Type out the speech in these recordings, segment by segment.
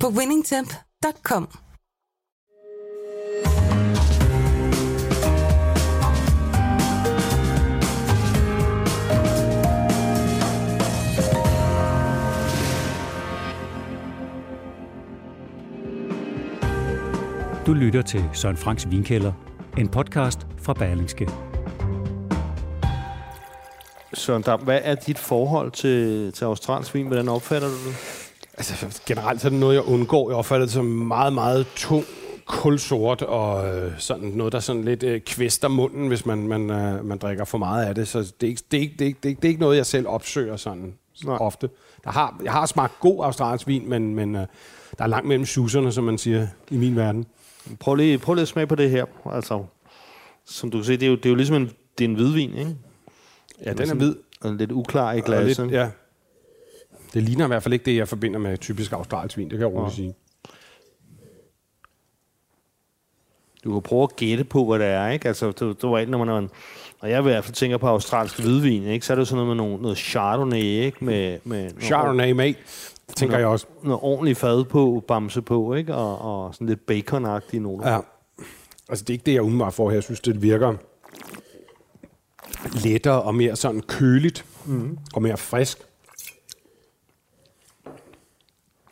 på winningtemp.com. Du lytter til Søren Franks Vinkælder, en podcast fra Berlingske. Søren Dam, hvad er dit forhold til, til australsk vin? Hvordan opfatter du det? Altså generelt så er det noget, jeg undgår. Jeg opfatter det som meget, meget tung, kulsort og øh, sådan noget, der sådan lidt øh, kvæster munden, hvis man, man, øh, man drikker for meget af det. Så det er, ikke, det, er ikke, det, er ikke, det, er ikke, det er ikke noget, jeg selv opsøger sådan Nej. ofte. Der har, jeg har smagt god australsk vin, men, men øh, der er langt mellem suserne, som man siger i min verden. Prøv lige, prøv lige at smage på det her. Altså, som du kan se, det er jo, det er jo ligesom en, det er en hvidvin, ikke? Ja, den er hvid. Og lidt uklar i Og glasset. lidt, ja. Det ligner i hvert fald ikke det, jeg forbinder med typisk australsk vin, det kan jeg roligt sige. Du kan prøve at gætte på, hvad det er, ikke? Altså, det, det var ikke, når man... når- Og jeg i hvert fald tænker på australsk hvidvin, ikke? Så er det jo sådan noget med noget, noget chardonnay, ikke? Med, med noget, Chardonnay mate, tænker jeg også. noget ordentligt fad på, bamse på, ikke? Og, og sådan lidt baconagtige noter. Ja. Altså, det er ikke det, jeg umiddelbart får her. Jeg synes, det virker lettere og mere sådan køligt mm. og mere frisk.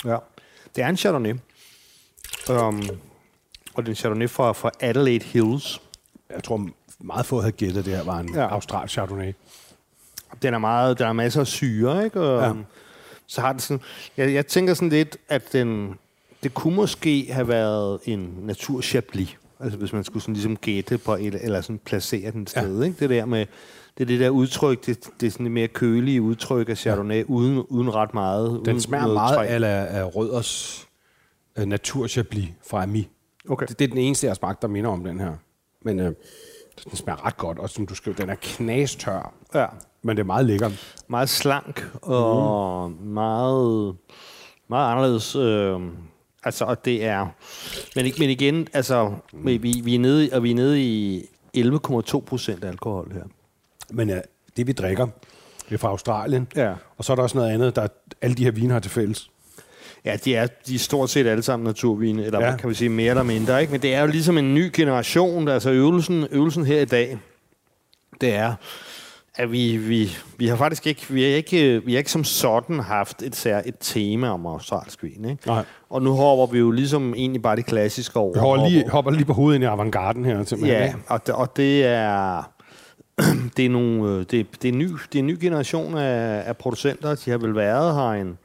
Ja. Det er en Chardonnay. Um, og det er en Chardonnay fra, fra Adelaide Hills. Jeg tror, meget få havde gættet, det her var en Ja. australsk chardonnay. Den er meget, der er masser af syre, ikke? Og, ja. Ja. Så har den sådan, jeg, jeg tænker sådan lidt, at den, det kunne måske have været en natur Chablis. Altså hvis man skulle sådan ligesom gætte på, et, eller sådan placere den sted, ja. ikke? Det der med, det er det der udtryk, det, det er sådan det mere kølige udtryk af Chardonnay, ja. uden, uden ret meget. Den uden smager meget træ. af, af Røders Natur Chablis fra Ami. Okay. Det, det er den eneste, jeg har smagt, der minder om den her. Men uh, den smager ret godt, og som du skriver, den er knastør. Ja. Men det er meget lækker. meget slank og mm. meget, meget anderledes. Øh, altså, og det er... Men, men igen, altså, vi, vi, er nede, og vi er nede i 11,2 procent alkohol her. Men uh, det, vi drikker, det er fra Australien. Ja. Og så er der også noget andet, der alle de her vine har til fælles. Ja, de er, de er stort set alle sammen naturvine, eller ja. Ja. kan vi sige mere eller mindre. Ikke? Men det er jo ligesom en ny generation. Altså øvelsen, øvelsen her i dag, det er, at vi, vi, vi har faktisk ikke, vi har ikke, vi har ikke som sådan haft et, sær, et tema om australsk vin. Ikke? Nej. Og nu hopper vi jo ligesom egentlig bare det klassiske over. Jeg hopper lige, hopper lige på hovedet ind i avantgarden her. Simpelthen, Ja, og det, og det er det er nogle øh, det, det er en ny det er en ny generation af, af producenter. De har vel været her en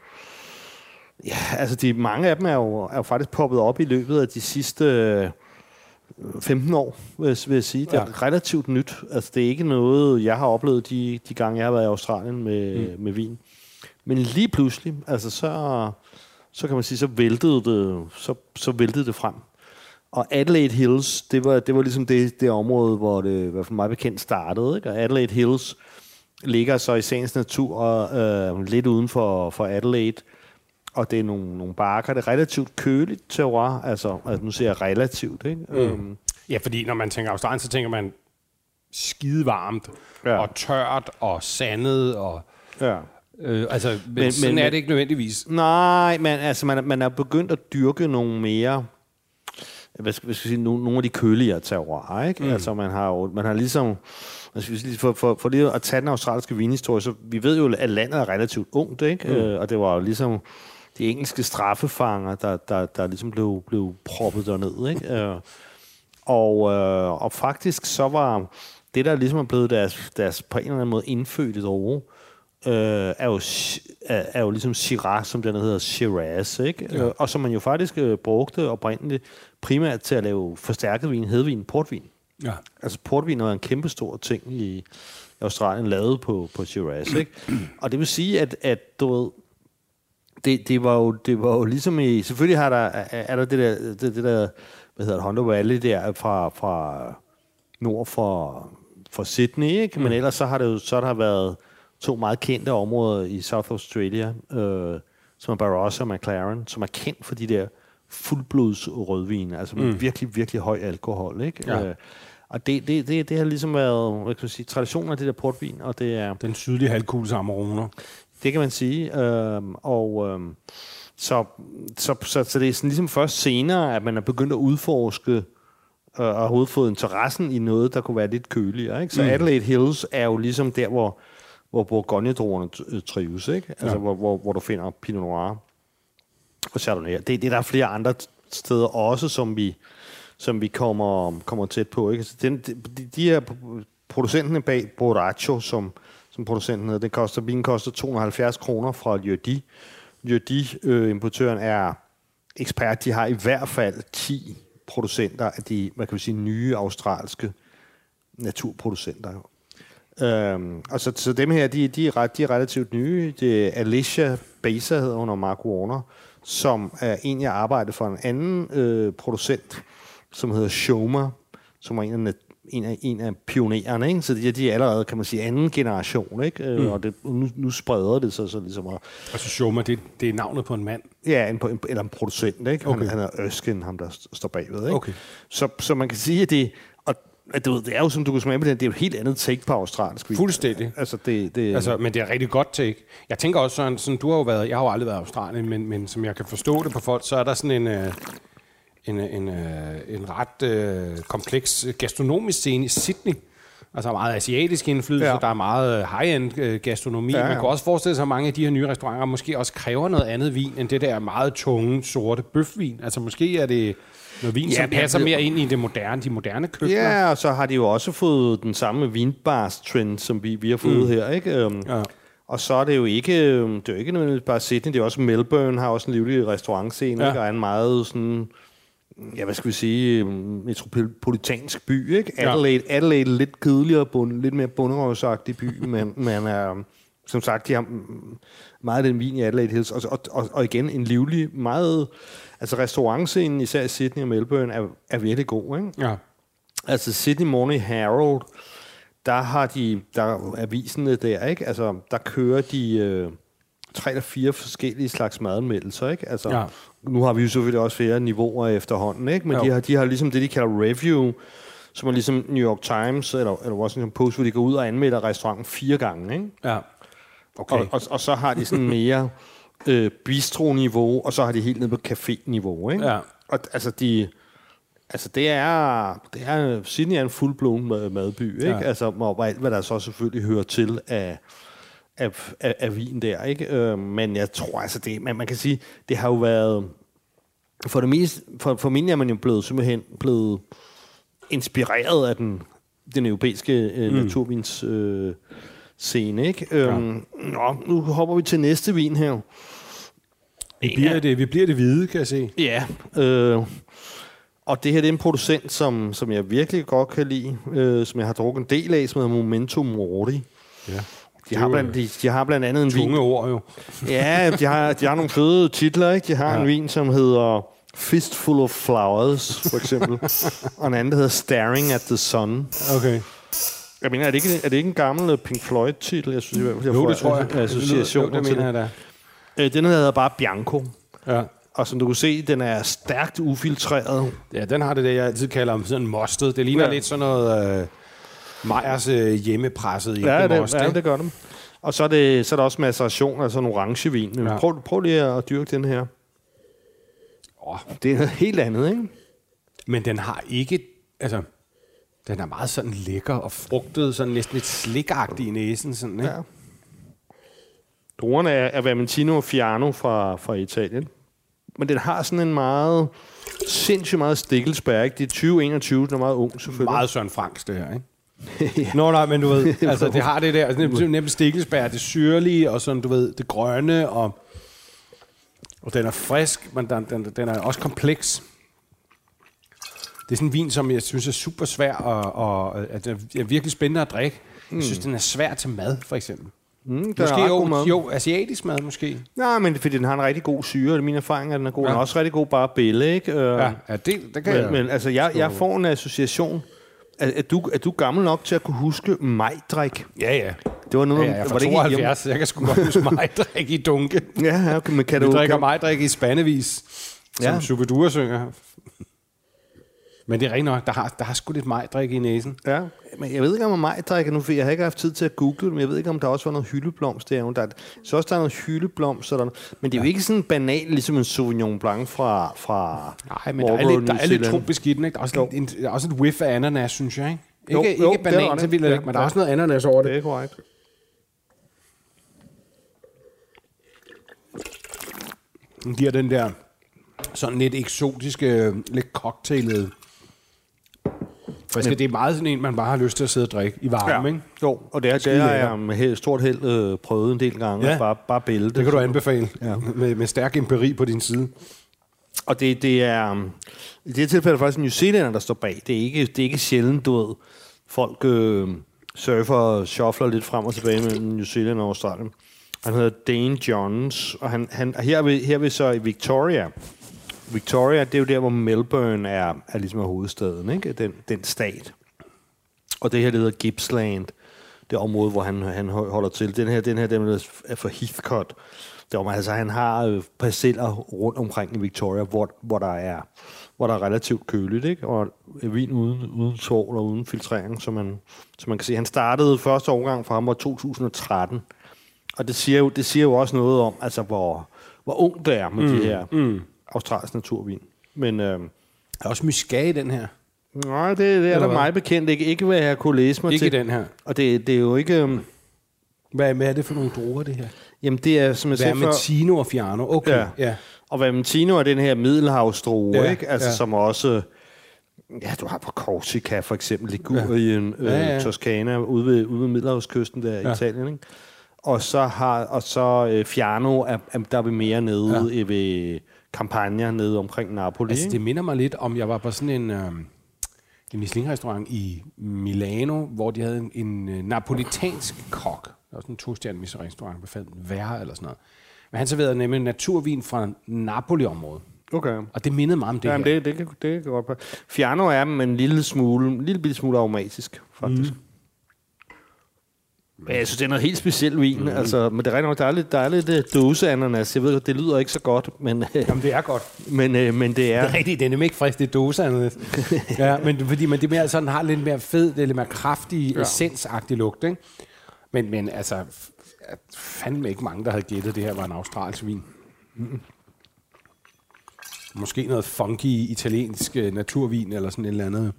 Ja, altså de, mange af dem er jo, er jo faktisk poppet op i løbet af de sidste øh, 15 år, vil jeg, vil jeg sige. Det er Ja. relativt nyt. Altså det er ikke noget, jeg har oplevet de, de gange, jeg har været i Australien med, mm. med vin. Men lige pludselig, altså så, så kan man sige, så væltede det, så, så væltede det frem. Og Adelaide Hills, det var, det var ligesom det, det område, hvor det i hvert fald meget bekendt startede. Ikke? Og Adelaide Hills ligger så i sagens natur øh, lidt uden for, for Adelaide. Og det er nogle, nogle bakker. Det er relativt køligt terroir. Altså, altså nu siger jeg relativt. Ikke? Mm. Øhm, Ja, fordi når man tænker Australien, så tænker man skide varmt, Ja. og tørt, og sandet, og... ja. Øh, altså, men, Men- sådan men- er det ikke nødvendigvis. Nej, men altså, man, man er begyndt at dyrke nogle mere hvad skal, hvad skal jeg sige, nogle, nogle af de køligere terroirer, ikke? Mm. Altså, man har jo, man har ligesom, sige, for, for, for lige at tage den australske vinhistorie, så vi ved jo, at landet er relativt ungt, ikke? Mm. Øh, og det var jo ligesom de engelske straffefanger, der, der, der ligesom blev, blev proppet derned, ikke? Øh, og, øh, og faktisk så var det, der ligesom er blevet deres, deres på en eller anden måde indfødte derovre, øh, er, jo, er, er jo ligesom Shiraz, som den hedder Shiraz, ikke? Ja. Øh, og som man jo faktisk øh, brugte oprindeligt primært til at lave forstærket vin, hedvin, portvin. Ja. Altså portvin var en kæmpe stor ting i Australien, lavet på, på Shiraz, ikke? Og det vil sige, at, at du ved, det, det, var jo, det var jo ligesom i... Selvfølgelig har der, er, er der det der, det, det der, hvad hedder det, Honda Valley der fra, fra nord for, for Sydney, ikke? Men Mm. ellers så har, det jo, så har der været to meget kendte områder i South Australia, øh, som er Barossa og McLaren, som er kendt for de der fuldblods rødvin, altså med Mm. virkelig, virkelig høj alkohol, ikke? Ja. Øh, og det, det, det, det har ligesom været, hvad kan man sige, traditionen af det der portvin, og det er, Den sydlige halvkugle Amarone. det kan man sige. Øhm, og øhm, så, så, så, så det er sådan ligesom først senere, at man er begyndt at udforske øh, og overhovedet fået interessen i noget, der kunne være lidt køligere. Ikke? Så mm. Adelaide Hills er jo ligesom der, hvor, hvor øh, trives. Ikke? Altså, Ja. hvor, hvor, hvor du finder Pinot Noir og Chardonnay. Det, det er flere andre steder også, som vi, som vi kommer, kommer tæt på. Ikke? Så den, de, de her producenterne bag Boracho, som, som producenten hedder, det koster, bilen koster 270 kroner fra Jødi. Jødi, øh, importøren, er ekspert. De har i hvert fald 10 producenter af de, hvad kan vi sige, nye australske naturproducenter. Øhm, og så, så dem her, de, de, er ret, de er relativt nye. Det er Alicia Baser, hedder hun, og Mark Warner, som er en, jeg arbejder for en anden øh, producent, som hedder Shoma, som er en af, en af, en af pionererne. Ikke? Så de, de er allerede, kan man sige, anden generation. Ikke? Mm. Og det, nu, nu spreder det sig så ligesom. Og, Altså Shoma, det, det er navnet på en mand. Ja, en, en, eller en producent, ikke? Okay. Han, han er Øsken, ham der st- står bagved, ikke? Okay. Så, så man kan sige, at det, du ved, det er jo, som du kan smage på det, det er jo et helt andet take på australsk vin. Fuldstændig. Altså, det, det, Altså, men det er rigtig godt take. Jeg tænker også sådan, sådan, du har jo været, jeg har jo aldrig været i Australien, men, men som jeg kan forstå det på folk, så er der sådan en, øh, en, en, øh, en ret øh, kompleks gastronomisk scene i Sydney. Altså meget asiatisk indflydelse, Ja. der er meget øh, high-end øh, gastronomi. Ja. ja. Man kan også forestille sig, at mange af de her nye restauranter måske også kræver noget andet vin, end det der meget tunge, sorte bøfvin. Altså måske er det noget vin, Ja, ja, som passer mere ind i det moderne, de moderne køkkener. Ja, og så har de jo også fået den samme vinbars-trend, som vi, vi har fået mm. her, ikke? Øhm, Ja. Og så er det jo ikke, øhm, det er jo ikke nødvendigvis bare Sydney, det er også Melbourne, har også en livlig restaurantscene, Ja. ja. ikke? og er en meget sådan, ja, hvad skal vi sige, øhm, metropolitansk by, ikke? Ja. Adelaide, Adelaide er lidt kedeligere, bund, lidt mere bunderøvsagtig by, men, men øhm, som sagt, de har meget af den vin i Adelaide Hills, og, og, og, og igen en livlig, meget, altså restaurantscenen, især i Sydney og Melbourne, er, er virkelig god, ikke? Ja. Altså Sydney Morning Herald, der har de, der er aviserne der, ikke? Altså, der kører de øh, tre eller fire forskellige slags madanmeldelser, ikke? Altså, Ja. nu har vi jo selvfølgelig også flere niveauer efterhånden, ikke? Men Jo. de har, de har ligesom det, de kalder review, som er ligesom New York Times eller, eller Washington Post, hvor de går ud og anmelder restauranten fire gange, ikke? Ja. Okay. Og, og, og så har de sådan mere øh, bistro-niveau, og så har de helt ned på café-niveau, ikke? Ja. Og altså, de... Altså, det er... Det er Sydney er en fuldblåen mad, madby, ikke? Ja. Altså, og alt, hvad der så selvfølgelig hører til af, af, af, af vin der, ikke? Øh, men jeg tror, altså, det, man, man kan sige, det har jo været... For det mest... For, for min er man jo blevet simpelthen blevet inspireret af den, den europæiske øh, mm. naturvins øh, scene, ikke? Øhm, Nå, nu hopper vi til næste vin her. Vi bliver, det, vi bliver det hvide, kan jeg se. Ja, øh, og det her det er en producent, som, som jeg virkelig godt kan lide, øh, som jeg har drukket en del af, som hedder Momentum Mori. Ja. De har, blandt, de, de har blandt andet en vin. Tunge ord jo. Ja, de har, de har nogle fede titler, ikke? De har ja. en vin, som hedder Fistful of Flowers, for eksempel. og en anden, der hedder Staring at the Sun. Okay. Jeg mener, er det ikke, er det ikke en gammel øh, Pink Floyd-titel? Jeg synes fald, jeg Jo, får det tror jeg. associationer det til mener jeg da. Øh, Den hedder bare Bianco. Ja. Og som du kan se, den er stærkt ufiltreret. ja, den har det der, jeg altid kalder om sådan mostet. Det ligner Ja. lidt sådan noget øh, Meyers øh, hjemmepresset i Ja, det, most, ja, det gør dem. Og så er, det, så er der også maceration, altså en orangevin. Men Ja. prøv, prøv lige at dyrke den her. Åh, Det er noget helt andet, ikke? Men den har ikke... Altså, den er meget sådan lækker og frugtet, sådan næsten lidt slikagtig i næsen. Sådan, ikke? Ja. Druerne er, er Vermentino og Fiano fra, fra Italien. Men den har sådan en meget sindssygt meget stikkelsbær, ikke? Det er 2021, den er meget ung, selvfølgelig. Meget Søren Franks, det her, ikke? ja. Nå, nej, men du ved, altså, det har det der, altså, nemt, nemt stikkelsbær, det syrlige, og sådan, du ved, det grønne, og, og den er frisk, men den, den, den er også kompleks. Det er sådan en vin, som jeg synes er super svær, og, og at den er virkelig spændende at drikke. Jeg synes, den er svær til mad, for eksempel. Mm, det Måske er god mad. jo, jo, asiatisk mad måske. Nej, men det fordi den har en rigtig god syre. Min erfaring er, at den er god. Ja. Den er også rigtig god bare bille, ikke? Øh, Ja, ja det, det kan Men, jeg. men altså, jeg, jeg får en association. Er, er, du, er du gammel nok til at kunne huske majdrik? Ja, ja. Det var noget, Ja, jeg er var fra det ikke hjemme? 72, jeg kan sgu godt huske majdrik i dunke. Ja, ja, okay, men kan Vi du... drikker kan, majdrik i spandevis, som Ja. ja. Superdure synger. Men det er rent nok, der har, der har sgu lidt majdrik i næsen. Ja, men jeg ved ikke, om majdrik nu, for jeg har ikke haft tid til at google det, men jeg ved ikke, om der også var noget hyldeblomst der. Der er, så også der er noget hyldeblomst, der, er men det er jo ikke sådan banal, ligesom en Sauvignon Blanc fra, fra Nej, men der er lidt, der er lidt tropisk i den, ikke? Der er også, lidt, en, der er også et whiff af ananas, synes jeg, ikke? Jo, Ikke, jo, ikke banan, så vildt Ja, men der er også noget ananas over det. Det er korrekt. Den giver den der sådan lidt eksotiske, lidt cocktailede friske. Det er meget sådan en, man bare har lyst til at sidde og drikke i varme, ikke? Jo, og det, er, det har jeg med stort held øh, prøvet en del gange. Ja. Bare, bare bælte. Det kan du anbefale ja. med, med stærk empiri på din side. Og det, det er... um, I det her tilfælde er det faktisk New Zealand, der står bag. Det er ikke, det er ikke sjældent, du ved, folk øh, surfer og shuffler lidt frem og tilbage mellem New Zealand og Australien. Han hedder Dane Johns, og han, han, her, er vi, her er vi så i Victoria. Victoria, det er jo der, hvor Melbourne er, er ligesom er hovedstaden, ikke? Den, den stat. Og det her, det hedder Gippsland. Det område, hvor han, han holder til. Den her, den her den er for Heathcote. Det er, altså, han har øh, parceller rundt omkring i Victoria, hvor, hvor, der er, hvor der er relativt køligt, ikke? og vin uden, uden sol og uden filtrering, så man, så man kan se. Han startede første årgang for ham var 2013, og det siger jo, det siger jo også noget om, altså, hvor, hvor ung det er med mm, de her mm. Australske naturvin. Men øh, er også muskat i den her. nej, det, det er der meget bekendt ikke. Ikke hvad jeg kunne læse mig Ikke til. den her. Og det, det er jo ikke... Øh, Hvad, hvad er det for nogle druer, det her? jamen, det er, som jeg sagde før... Vermentino og Fiano. Okay, Ja. ja. Og Vermentino er den her middelhavsdrue, ja, ikke? Altså, ja. som også... Ja, du har på Korsika for eksempel, Ligurien, ja. Ja, Øh, ja, ja. Toskana, ude ved, ude ved Middelhavskysten der i Ja. Italien, ikke? Og så har og så øh, Fiano, er, er, der er vi mere nede ja. ved Campania, nede omkring Napoli. Altså, det minder mig lidt om, jeg var på sådan en, øh, en Michelin-restaurant i Milano, hvor de havde en, en øh, napolitansk kok. Det var sådan en to-stjerne Michelin-restaurant, hvad fanden, værre eller sådan noget. Men han serverede nemlig naturvin fra Napoli-området. Okay. Og det mindede mig om det Jamen, her. det, det, kan, det kan godt være. Fiano er med en lille smule, en lille bitte smule aromatisk, faktisk. Mm. Men jeg synes, det er noget helt specielt vin. Mm. Altså, men det er rigtig nok, der er lidt, der er lidt uh, dåseananas. Jeg ved, godt, det lyder ikke så godt, men, Jamen, det er godt. men, uh, men det er... Det er rigtigt, det er nemlig ikke frisk, det er dåse. ja, men fordi man, det er mere sådan, har lidt mere fed, lidt mere kraftig, ja. essensagtig lugt, ikke? Men, men altså, er fandme ikke mange, der havde gættet, det her var en australsk vin. Mm. Måske noget funky italiensk øh, naturvin, eller sådan et eller andet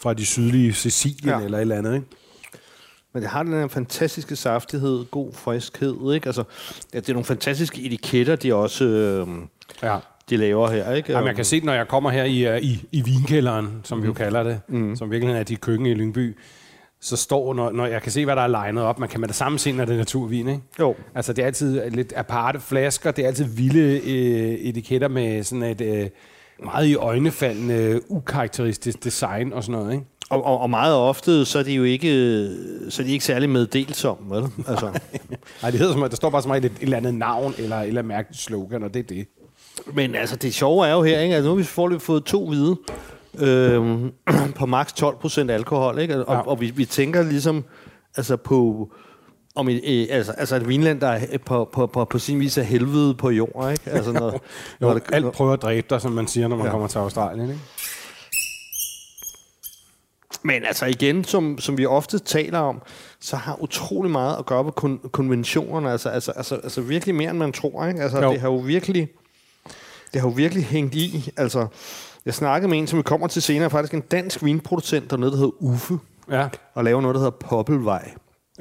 fra de sydlige Sicilien, ja. eller et eller andet, ikke? Men det har den her fantastiske saftighed, god friskhed, ikke? Altså, ja, det er nogle fantastiske etiketter, de også øh, Ja. de laver her, ikke? Jamen, jeg kan se, når jeg kommer her i, uh, i, i vinkælderen, som vi jo kalder det, mm. som virkelig er dit køkken i Lyngby, så står, når, når jeg kan se, hvad der er legnet op, man kan med det samme se, når det er naturvin, ikke? Jo. Altså, det er altid lidt aparte flasker, det er altid vilde øh, etiketter med sådan et øh, meget i øjnefaldende, ukarakteristisk design og sådan noget, ikke? Og, og, og meget ofte, så er de jo ikke, så er de ikke særlig meddelsomme, vel? Altså, Nej, det hedder som, at der står bare som regel et, et eller andet navn, eller et eller andet mærkeligt slogan, og det er det. men altså, det sjove er jo her, ikke? Altså, nu har vi foreløbig fået to hvide øh, på maks 12 procent alkohol, ikke? Og, Ja. og vi, vi tænker ligesom altså på om et, øh, altså, altså et vinland, der er på, på, på, på sin vis er helvede på jord, ikke? Altså, når, Jo, når det, alt prøver at dræbe dig, som man siger, når man ja. kommer til Australien, ikke? Men altså igen, som, som vi ofte taler om, så har utrolig meget at gøre med kon- konventionerne. Altså, altså, altså, altså virkelig mere, end man tror. Ikke? Altså, Jo. det har jo virkelig det har jo virkelig hængt i. Altså, jeg snakkede med en, som vi kommer til senere, faktisk en dansk vinproducent, der er noget, der hedder Uffe, Ja. og laver noget, der hedder Poppelvej.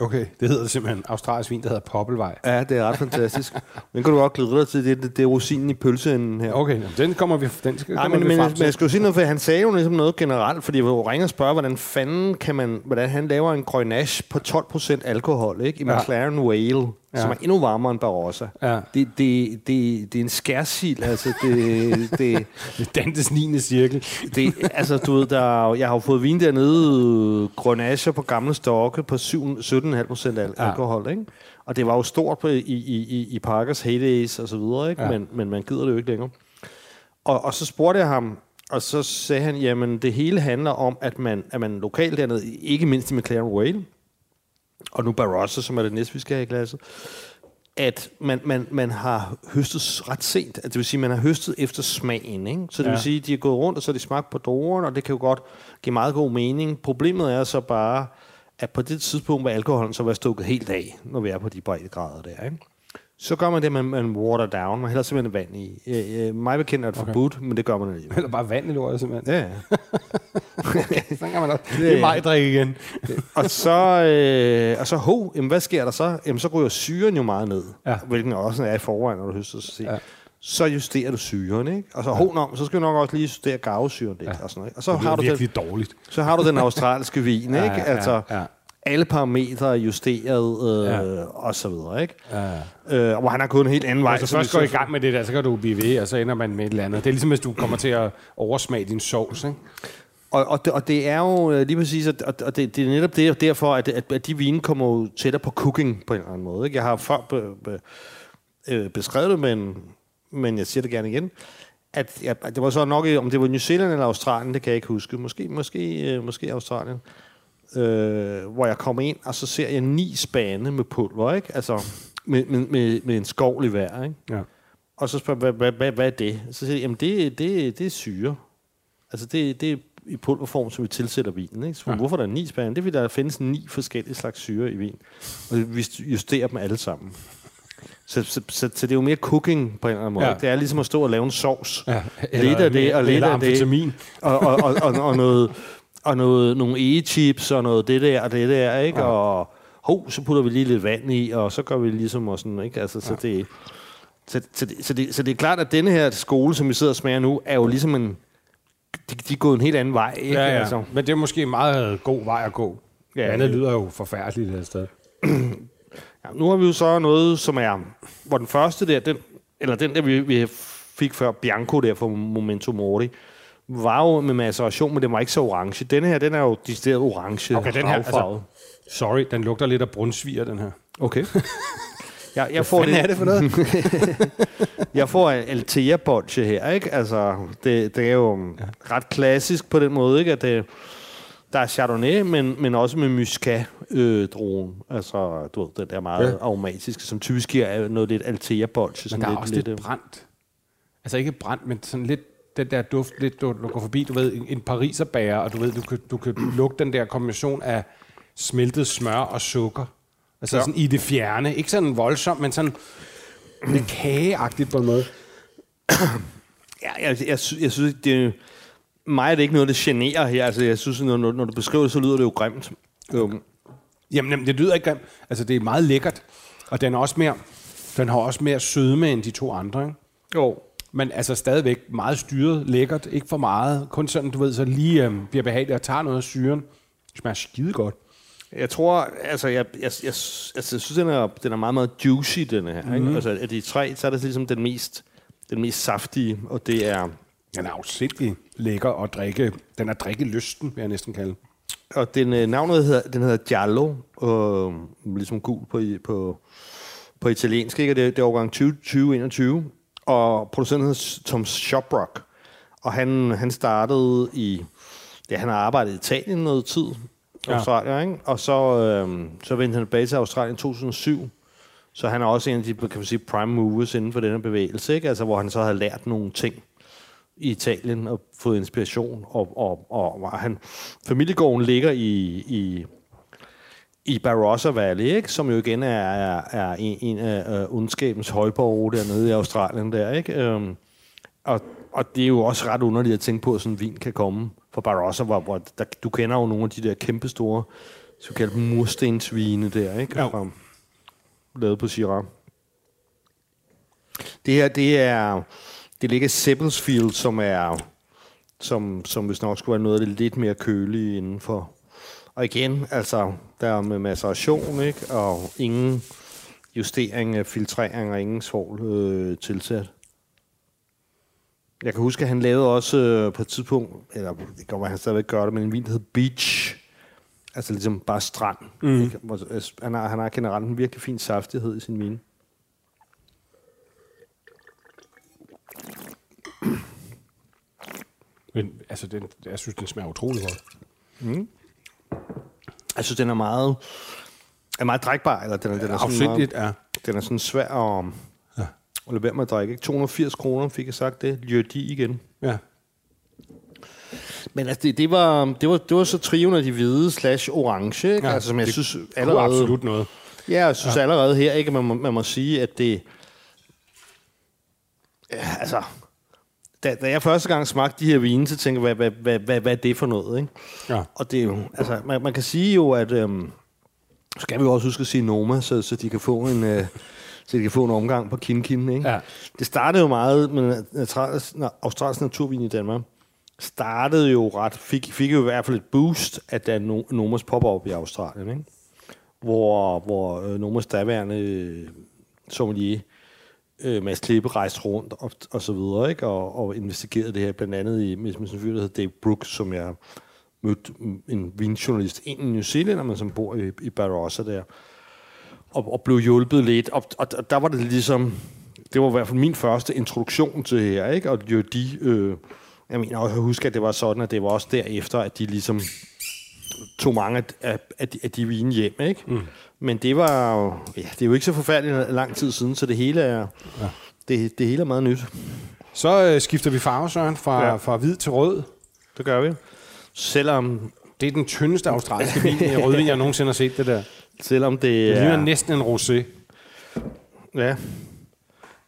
Okay, det hedder simpelthen australsk vin, der hedder Poppelvej. Ja, det er ret fantastisk. Den kan du godt glæde dig til. Det, det, det er rosinen i pølseenden her. Okay, den kommer vi, den skal, kommer men, vi men, men jeg skulle sige noget, for han sagde jo ligesom noget generelt, fordi jeg jo ringer og spørge, hvordan fanden kan man, hvordan han laver en Grenache på 12% alkohol, ikke? I Ja. McLaren Whale, ja. som er endnu varmere end Barossa. Ja. Det, det, det, det er en skærsild, altså det... det Dantes 9. cirkel. det, altså, du ved, der, er- jeg har jo fået vin dernede, Grenache på gamle stokke på syv- 17,5 procent al- Ja. alkohol, ikke? Og det var jo stort på, i, i, i, i Parkers heydays og så videre, ikke? Ja. Men, men man gider det jo ikke længere. Og, og så spurgte jeg ham, og så sagde han, jamen det hele handler om, at man, at man lokalt dernede, ikke mindst i McLaren Whale, og nu Barossa, som er det næste, vi skal have i glasset, at man, man, man har høstet ret sent. Altså, det vil sige, man har høstet efter smagen. Ikke? Så det ja. Vil sige, at de er gået rundt, og så har de smagt på druerne, og det kan jo godt give meget god mening. Problemet er så bare, at på det tidspunkt, hvor alkoholen så var stukket helt af, når vi er på de breddegrader der, ikke? Så gør man det, man, man water down. Man hælder simpelthen vand i. Øh, øh, mig bekendt er det forbudt, men det gør man alligevel. Eller bare vand i lortet, simpelthen. Ja, ja. Sådan kan man også. Det er mig drik igen. og så, øh, og så ho, jamen, hvad sker der så? Jamen, så ryger syren jo meget ned, Ja. hvilken også er i forvejen, når du høster så sent. Ja. Så justerer du syren, ikke? Og så, ho, nå, så skal du nok også lige justere gavesyren lidt, ja. og sådan noget. ikke? Og så Det har, du den, virkelig dårligt. så har du den australske vin, ikke? Ja, ja, altså, ja. Alle parametre er justeret, øh, Ja. og så videre, ikke? Ja. Øh, hvor han har gået en helt anden vej. Hvis du først går i gang med det der, så kan du blive ved, og så ender man med et eller andet. Det er ligesom, hvis du kommer til at oversmage din sovs, ikke? Og, og, det, og det er jo øh, lige præcis, at, og, det, det er netop det, derfor, at, at, at de vine kommer jo tættere på cooking på en eller anden måde. Ikke? Jeg har før be, be, øh, beskrevet det, men, men jeg siger det gerne igen, at ja, det var så nok, om det var New Zealand eller Australien, det kan jeg ikke huske. Måske, måske, øh, måske Australien. Øh, hvor jeg kommer ind, og så ser jeg ni spane med pulver, ikke? Altså, med, med, med, med en skovl i hver, ikke? Ja. Og så spørger jeg, hvad, hvad, hvad, er det? Så siger jeg, jamen det, det, det er syre. Altså det, det er i pulverform, som vi tilsætter vinen. Ikke? Så ja. Hvorfor er der ni spande? Det er, fordi der findes ni forskellige slags syre i vin. Og vi justerer dem alle sammen. Så, så, så, så det er jo mere cooking på en eller anden måde. Ja. Det er ligesom at stå og lave en sovs. Ja, lidt af det, og lidt eller af det. Og, og, og, og, og noget, og noget, nogle e-chips, og noget det der og det der, ikke? Ja. Og hov, så putter vi lige lidt vand i, og så gør vi ligesom og sådan, ikke? Altså, så ja. det... Så, så, det, så, det, så det er klart, at denne her skole, som vi sidder og smager nu, er jo ligesom en... De, de er gået en helt anden vej, ikke? Ja, ja. Altså, Men det er måske en meget god vej at gå. Ja, det andet lyder jo forfærdeligt det her sted. ja, nu har vi jo så noget, som er... Hvor den første der, den, eller den der, vi, vi fik før, Bianco der fra Momento Mori, var jo med maceration, men den var ikke så orange. Denne her, den er jo decideret orange. Okay, den her, altså-. Sorry, den lugter lidt af brunsviger, den her. Okay. Jeg, jeg får det, er det for noget? jeg får Altea bolche her, ikke? Altså, det, det er jo ja. ret klassisk på den måde, ikke? At det, der er Chardonnay, men, men også med muscat øh. Altså, du ved, den der meget Ja. aromatiske, som typisk giver noget lidt Altea bolche. Men der er også lidt, lidt brændt. Altså ikke brændt, men sådan lidt den der duft, lidt, du, du går forbi, du ved, en, pariserbærer, og du ved, du kan, du kan lugte den der kombination af smeltet smør og sukker. Altså ja. sådan i det fjerne. Ikke sådan voldsomt, men sådan lidt kageagtigt på en måde. Ja, jeg, jeg, jeg synes, det mig er det ikke noget, det generer her. Altså, jeg synes, når, når du beskriver det, så lyder det jo grimt. Um, Jamen, jamen, det lyder ikke grimt. Altså, det er meget lækkert. Og den er også mere, den har også mere sødme end de to andre, ikke? jo, Men altså stadigvæk meget styret, lækkert, ikke for meget. Kun sådan, du ved, så lige øhm, bliver behageligt at tage noget af syren. Det smager skide godt. Jeg tror, altså, jeg, jeg, jeg, altså, jeg synes, den er, den er meget, meget juicy, den her. Mm. Ikke? Altså, af de tre, så er det ligesom den mest, den mest saftige, og det er, Den er afsindig lækker at drikke. Den er drikkelysten, vil jeg næsten kalde. og den, øh, navnet hedder, den hedder Giallo, øh, ligesom gul på, på, på italiensk, ikke? Og det, det er årgang 2021, og producenten hedder Tom Shoprock, og han, han startede i, ja, han har arbejdet i Italien noget tid, Ja. Australien, ikke? og så, øh, så vendte han tilbage til Australien i 2007, så han er også en af de, kan man sige, prime movers inden for denne bevægelse, ikke? Altså, hvor han så havde lært nogle ting i Italien og fået inspiration. Og, og, og, og han, familiegården ligger i, i, i Barossa Valley, ikke? som jo igen er, er, er en, en af uh, ondskabens højborge dernede i Australien. Der, ikke? Um, og, og det er jo også ret underligt at tænke på, at sådan en vin kan komme fra Barossa, hvor, hvor der, du kender jo nogle af de der kæmpe store såkaldte murstensvine der, ikke? Fra, lavet på Syrah. Det her, det er... Det ligger Seppelsfield, som er... Som, som hvis nok skulle være noget af det lidt mere kølige indenfor. Og igen, altså, der er med maceration, ikke? Og ingen, justering af filtrering og ingen svovl øh, tilsat. Jeg kan huske, at han lavede også øh, på et tidspunkt, eller det være, han stadigvæk gør det, men en vin, der hedder Beach. Altså ligesom bare strand. Mm. Ikke? Altså, Han har, han har generelt en virkelig fin saftighed i sin vin. Men altså, den, jeg synes, den smager utrolig godt. Jeg synes, den er meget, er meget drikbar, eller den er, den er sådan meget, er. den er sådan svær at, Ja. at lade være med at drikke. Ikke? 280 kroner, fik jeg sagt det. Ljödi igen. Ja. Men altså, det, det, var, det, var, det var så trioen af de hvide slash orange, ikke? Ja, altså, som jeg synes Allerede. absolut noget. Ja, jeg synes ja. allerede her, ikke, man, må, man må sige, at det... Ja, altså... Da, da jeg første gang smagte de her vine, så tænkte jeg, hvad, hvad, hvad, hvad, hvad er det for noget, ikke? Ja. Og det er jo... Altså, man, man kan sige jo, at... Øhm, skal vi jo også huske at sige Noma, så, så de kan få en... Øh, så de kan få en omgang på Kinkin, ikke? Ja. Det startede jo meget med australsk, australsk naturvin i Danmark. Startede jo ret, fik, fik jo i hvert fald et boost, at der no, Nomas popper op i Australien, ikke? Hvor, hvor øh, Nomas daværende øh, sommelier, øh, Mads Klippe, rejste rundt og, og så videre, ikke? Og, og investigerede det her, blandt andet i, med, med sådan en fyr, der hedder Dave Brooks, som jeg mødte mm, en vinjournalist ind i New Zealand, men som bor i, i Barossa der og, og blev hjulpet lidt. Og, og, og der var det ligesom, det var i hvert fald min første introduktion til det her, ikke? Og jo de, øh, jeg mener jeg husker, at det var sådan, at det var også derefter, at de ligesom tog mange af, af, af, de, af de vine hjem, ikke? Mm. Men det var jo, ja, det er jo ikke så forfærdeligt lang tid siden, så det hele er, ja. det, det hele er meget nyt. Så øh, skifter vi farve, Søren, fra, Ja. fra hvid til rød. Det gør vi. Selvom, Det er den tyndeste australske vin, øh, rødvin, jeg nogensinde har set det der. selvom det Det ligner er... næsten en rosé. Ja.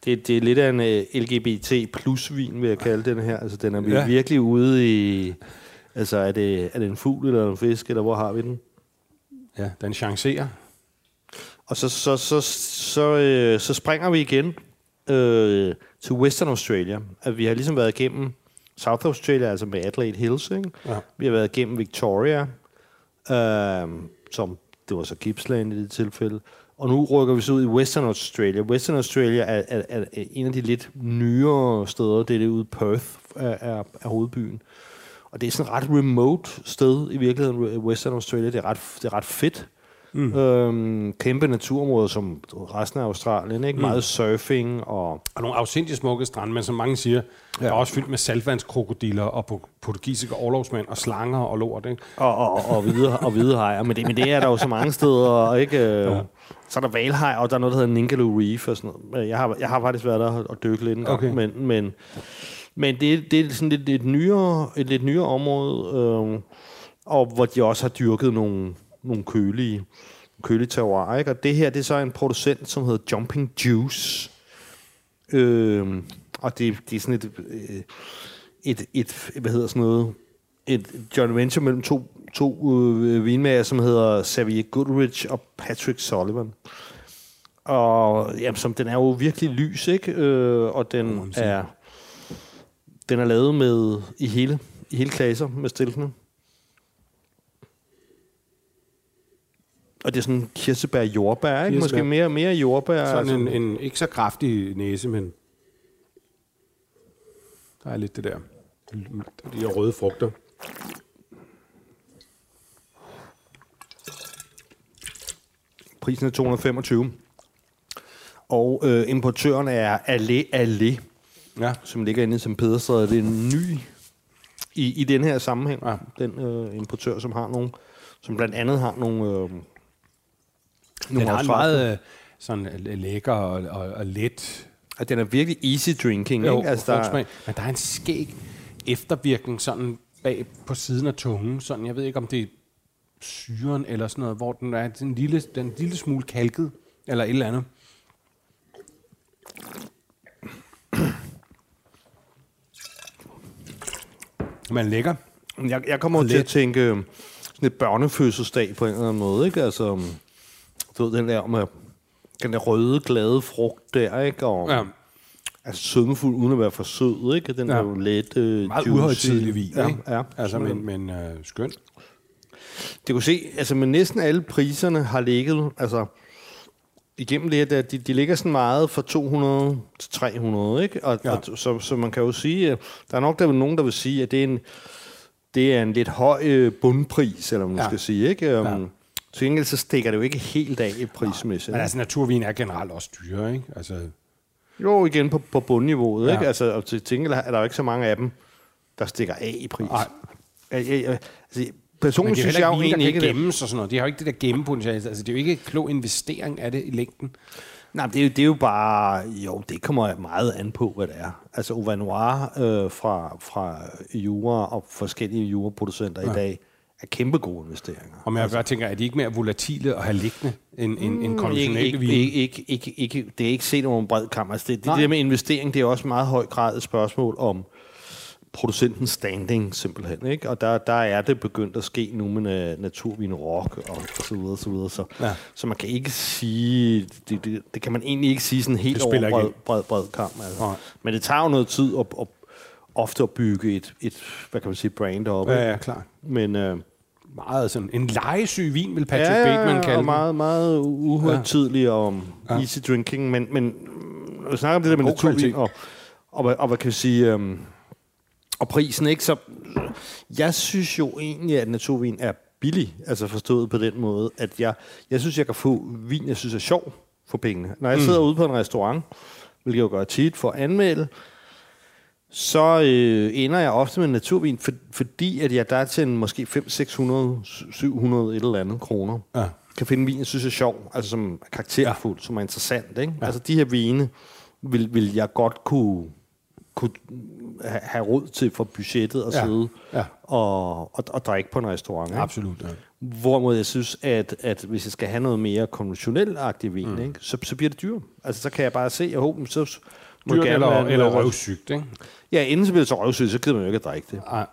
Det, det er lidt af en uh, LGBT plus vin, vil jeg kalde den her. Altså, den er ja. virkelig ude i... Altså, er det, er det en fugl eller en fisk, eller hvor har vi den? Ja, den chancerer. Og så, så, så, så, øh, så springer vi igen øh, til Western Australia. At vi har ligesom været igennem South Australia, altså med Adelaide Hills. Ikke? Ja. Vi har været igennem Victoria, øh, som det var så Gippsland i det tilfælde. Og nu rykker vi så ud i Western Australia. Western Australia er, er, er, er en af de lidt nyere steder. Det er det ude Perth, er, er, er hovedbyen. Og det er sådan et ret remote sted i virkeligheden, Western Australia. Det er ret, det er ret fedt. Mm. Øhm, kæmpe naturområder som resten af Australien. Ikke? Mm. Meget surfing og... Og nogle afsindig smukke strande, men som mange siger, ja. er også fyldt med saltvandskrokodiller og po- portugisiske overlovsmænd og slanger og lort. Ikke? Og, og, og, hvide, og hvide hajer. Men det, men det er der jo så mange steder. Ikke? Ja. Så er der valhaj, og der er noget, der hedder Ningaloo Reef og sådan noget. Jeg har, jeg har faktisk været der og dykket lidt en gang. Okay. Men, men, men det, det er sådan lidt, et, nyere, et lidt nyere område, øh, og hvor de også har dyrket nogle, nogle kølige, kølige terroir. Ikke? Og det her, det er så en producent, som hedder Jumping Juice. Øh, og det, det er sådan et, øh, et, et, hvad hedder sådan noget, et joint venture mellem to, to øh, vinmager, som hedder Xavier Goodrich og Patrick Sullivan. Og jamen, som, den er jo virkelig lys, ikke? Øh, og den er, den er lavet med i hele, i hele klasser med stilkene. Og det er sådan kirsebær jordbær, ikke? Kirsebær. Måske mere, mere jordbær. Sådan en, altså. en ikke så kraftig næse, men der er lidt det der. De her røde frugter. Prisen er 225. Og øh, importøren er Ale Ale, Ja. som ligger inde i St. Pederstræde. Det er en ny i, i den her sammenhæng. Ja. Den øh, importør, som har nogle, som blandt andet har nogle, øh, nogle Den har en meget sådan øh, lækker og, og, og let at den er virkelig easy drinking. jo, ikke? Altså, der. Men der er en skæg eftervirkning sådan bag på siden af tungen. Sådan, jeg ved ikke, om det er syren eller sådan noget, hvor den er en lille, den en lille smule kalket, eller et eller andet. Men lækker. jeg, jeg kommer til at tænke øh, sådan et børnefødselsdag på en eller anden måde. Ikke? Altså, um, du ved, den der med den der røde, glade frugt der, ikke? Og, Ja. Altså sødmefuld, uden at være for sød, ikke? Den Ja. er jo let, øh, Meget juicy. uhøjtidelig vin, ja, ikke? Ja, Altså, men, men øh, skønt. Det kunne se, altså med næsten alle priserne har ligget, altså igennem det her, der, de, de ligger sådan meget fra 200 til 300, ikke? Og, Ja. og så, så man kan jo sige, at der er nok der er nogen, der vil sige, at det er en, det er en lidt høj øh, bundpris, eller man Ja. ja. skal sige, ikke? Um, Ja. Til gengæld så stikker det jo ikke helt af i prismæssigt. Men altså, naturvin er generelt også dyre, ikke? Altså, Jo, igen på, på bundniveauet, Ja. ikke? Altså, og til gengæld er der jo ikke så mange af dem, der stikker af i pris. Nej. Altså, men personligt er synes jeg jo egentlig ikke, at det, sådan noget. De har jo ikke det der gemmepotentiale. Altså, det er jo ikke en klog investering af det i længden. Nej, men det er, jo, det er jo bare... Jo, det kommer meget an på, hvad det er. Altså, Uva Noir øh, fra, fra Jura og forskellige juraproducenter ja. i dag er kæmpe gode investeringer. Og jeg bare tænker, er de ikke mere volatile at have liggende end, end, end ikke, konventionelle ikke, vin? ikke, ikke, ikke, ikke, det er ikke set over en bred kamp. Altså, det, det, det der med investering, det er også meget høj grad et spørgsmål om producentens standing, simpelthen. Ikke? Og der, der er det begyndt at ske nu med na- naturvin rock og, så videre, så videre. Så, Ja. så man kan ikke sige, det, det, det kan man egentlig ikke sige sådan helt over bred, bred, bred kamp. Altså. Men det tager jo noget tid at, at, ofte at bygge et, et, hvad kan man sige, brand op. Ja, ja, klart. Men, øh, Meget sådan en legesyg vin, vil Patrick ja, Bateman kalde og meget, meget uhøjtidlig ja. og Ja. ja. easy drinking, men, men når vi snakker om det der med naturvin, og, og, hvad- og, hvad kan vi sige, øhm, og prisen, ikke? Så jeg synes jo egentlig, at naturvin er billig, altså forstået på den måde, at jeg, jeg synes, jeg kan få vin, jeg synes er sjov for pengene. Når jeg sidder ude på en restaurant, hvilket jeg jo gør tit for at anmelde, så øh, ender jeg ofte med naturvin, for, fordi at jeg der er til en måske 500, 600, 700 et eller andet kroner. Ja. Kan finde en vin, jeg synes er sjov, altså som er karakterfuld, ja. som er interessant. Ikke? Ja. Altså de her vine vil, vil jeg godt kunne, kunne ha- have råd til for budgettet at Ja. sidde Ja. og, og, og drikke på en restaurant. Ikke? Absolut, ja. Hvorimod jeg synes, at, at hvis jeg skal have noget mere konventionelt-agtigt vin, mm. ikke, så, så bliver det dyrt. Altså, så kan jeg bare se, at oh, så gerne eller, eller røvsygt, ikke? Ja, inden så bliver det så røvsygt, så gider man jo ikke at drikke det. Nej.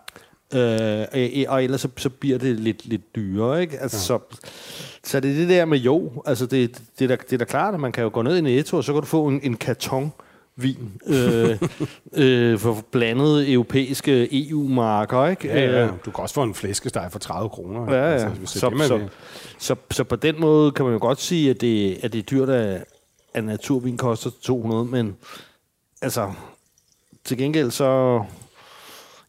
Øh, og- ellers så, så bliver det lidt, lidt dyrere, ikke? Altså, ja. så, så det er det der med jo. Altså, det, det, er da, det er da klart, at man kan jo gå ned i Netto, og så kan du få en, en karton vin øh, øh, for blandede europæiske EU-marker, ikke? Ja, ja. Øh, Du kan også få en flæskesteg for 30 kroner. Ja, ja. Altså, det så, det, så, så, så på den måde kan man jo godt sige, at det, at det er dyrt, at, at naturvin koster 200, men altså, til gengæld så...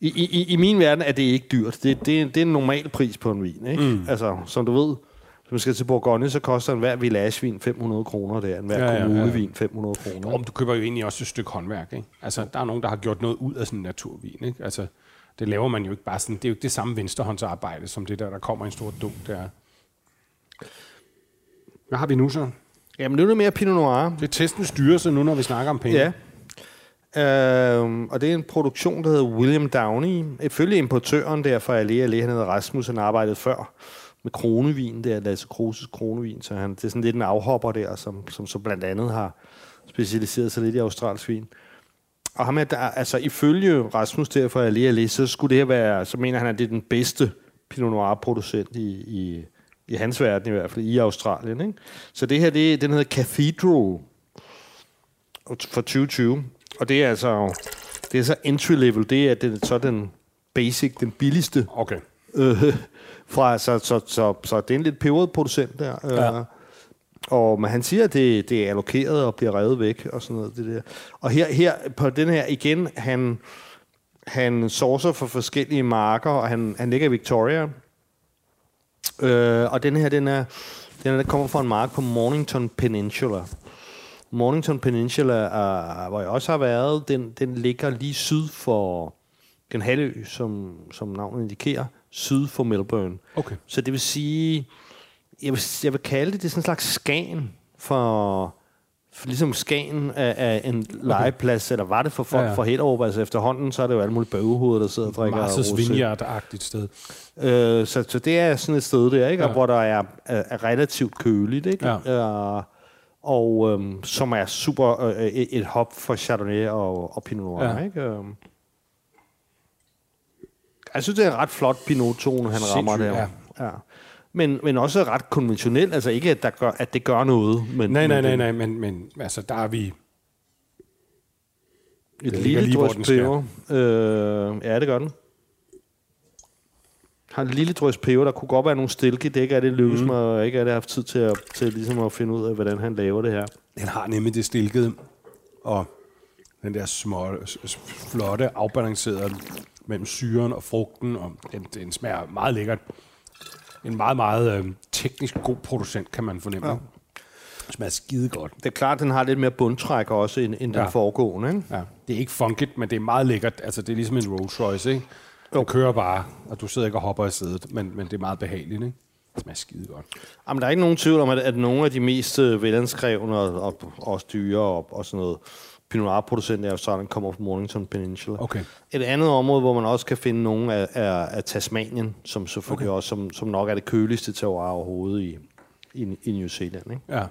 I, i, i min verden er det ikke dyrt. Det, det, det er en normal pris på en vin. Ikke? Mm. Altså, som du ved, hvis man skal til Bourgogne, så koster en hver villagevin 500 kroner der, en hver Ja, ja, ja, ja. kommunevin 500 kroner. Om du køber jo egentlig også et stykke håndværk, ikke? Altså, der er nogen, der har gjort noget ud af sådan en naturvin, ikke? Altså, det laver man jo ikke bare sådan. Det er jo ikke det samme venstrehåndsarbejde, som det der, der kommer en stor dunk der. Hvad har vi nu så? Jamen, det er noget mere Pinot Noir. Det er testens styrelse nu, når vi snakker om penge. Ja. Øh, og det er en produktion, der hedder William Downey. Ifølge importøren der fra Allé Allé, han hedder Rasmus, han arbejdede før med kronevin, der Lasse Kroses kronevin, så han, det er sådan lidt en afhopper der, som, som så blandt andet har specialiseret sig lidt i australsk vin. Og ham er der, altså ifølge Rasmus der fra Allé Allé, så skulle det her være, så mener han, at det er den bedste Pinot Noir producent i, i, i hans verden i hvert fald, i Australien. Ikke? Så det her, det, den hedder Cathedral for 2020. Og det er altså det er så entry level, det er den, så den basic, den billigste. Okay. Øh, fra, så, så, så, så det er en lidt peberet producent der. Øh, Ja. Og men han siger, at det, det er allokeret og bliver revet væk og sådan noget. Det der. Og her, her på den her igen, han, han sourcer for forskellige marker, og han, han ligger i Victoria. Øh, og den her, den er, den er, der kommer fra en mark på Mornington Peninsula. Mornington Peninsula, er, hvor jeg også har været, den, den ligger lige syd for den halvø, som, som navnet indikerer, syd for Melbourne. Okay. Så det vil sige, jeg vil, jeg vil kalde det, det er sådan en slags skan for, for ligesom Skagen af, af en legeplads, eller var det for folk Ja, ja, fra Hellerup, altså efterhånden, så er det jo alle mulige bøvehoveder, der sidder og drikker Mars' rosé. Vineyard-agtigt sted. Øh, så, så det er sådan et sted der, ikke? Ja. Ja. hvor der er, er, er relativt køligt, ikke? Ja. Øh, og øhm, som er super øh, et, et hop for Chardonnay og, og Pinot Noir, Ja. ikke? Øhm. Jeg synes, det er en ret flot Pinot-tone, han rammer Sindssygt, der. Ja. ja. Men, men også ret konventionelt, altså ikke, at, der gør, at det gør noget. Men, Nej, nej, men nej, nej, men, men altså, der er vi... Et lille skal. peber. Øh, ja, det gør den. Har en lille drøs peber. Der kunne godt være nogle stilke. Det er ikke er det lykkes mm. mig, og ikke er det haft tid til, at, til ligesom at finde ud af, hvordan han laver det her. Den har nemlig det stilkede, og den der små, flotte, afbalancerede mellem syren og frugten, og den, den smager meget lækkert. En meget, meget øh, teknisk god producent, kan man fornemme. Ja. Det smager skide godt. Det er klart, den har lidt mere bundtræk også, end, end ja. Den foregående. Ikke? Ja. Det er ikke funkigt, men det er meget lækkert. Altså, det er ligesom en Rolls Royce, ikke? Du kører bare, og du sidder ikke og hopper i sædet, men, men det er meget behageligt, ikke? Det smager skide godt. Jamen, der er ikke nogen tvivl om, at, at nogle af de mest øh, velanskrevne og, og, og også dyre og, og sådan noget Pinot Noir-producenter i Australien kommer fra Mornington Peninsula. Okay. Et andet område, hvor man også kan finde nogle af, af, af Tasmanien, som selvfølgelig okay. også, som, som nok er det køligste terroir overhovedet i, i, i New Zealand. Ikke? Ja.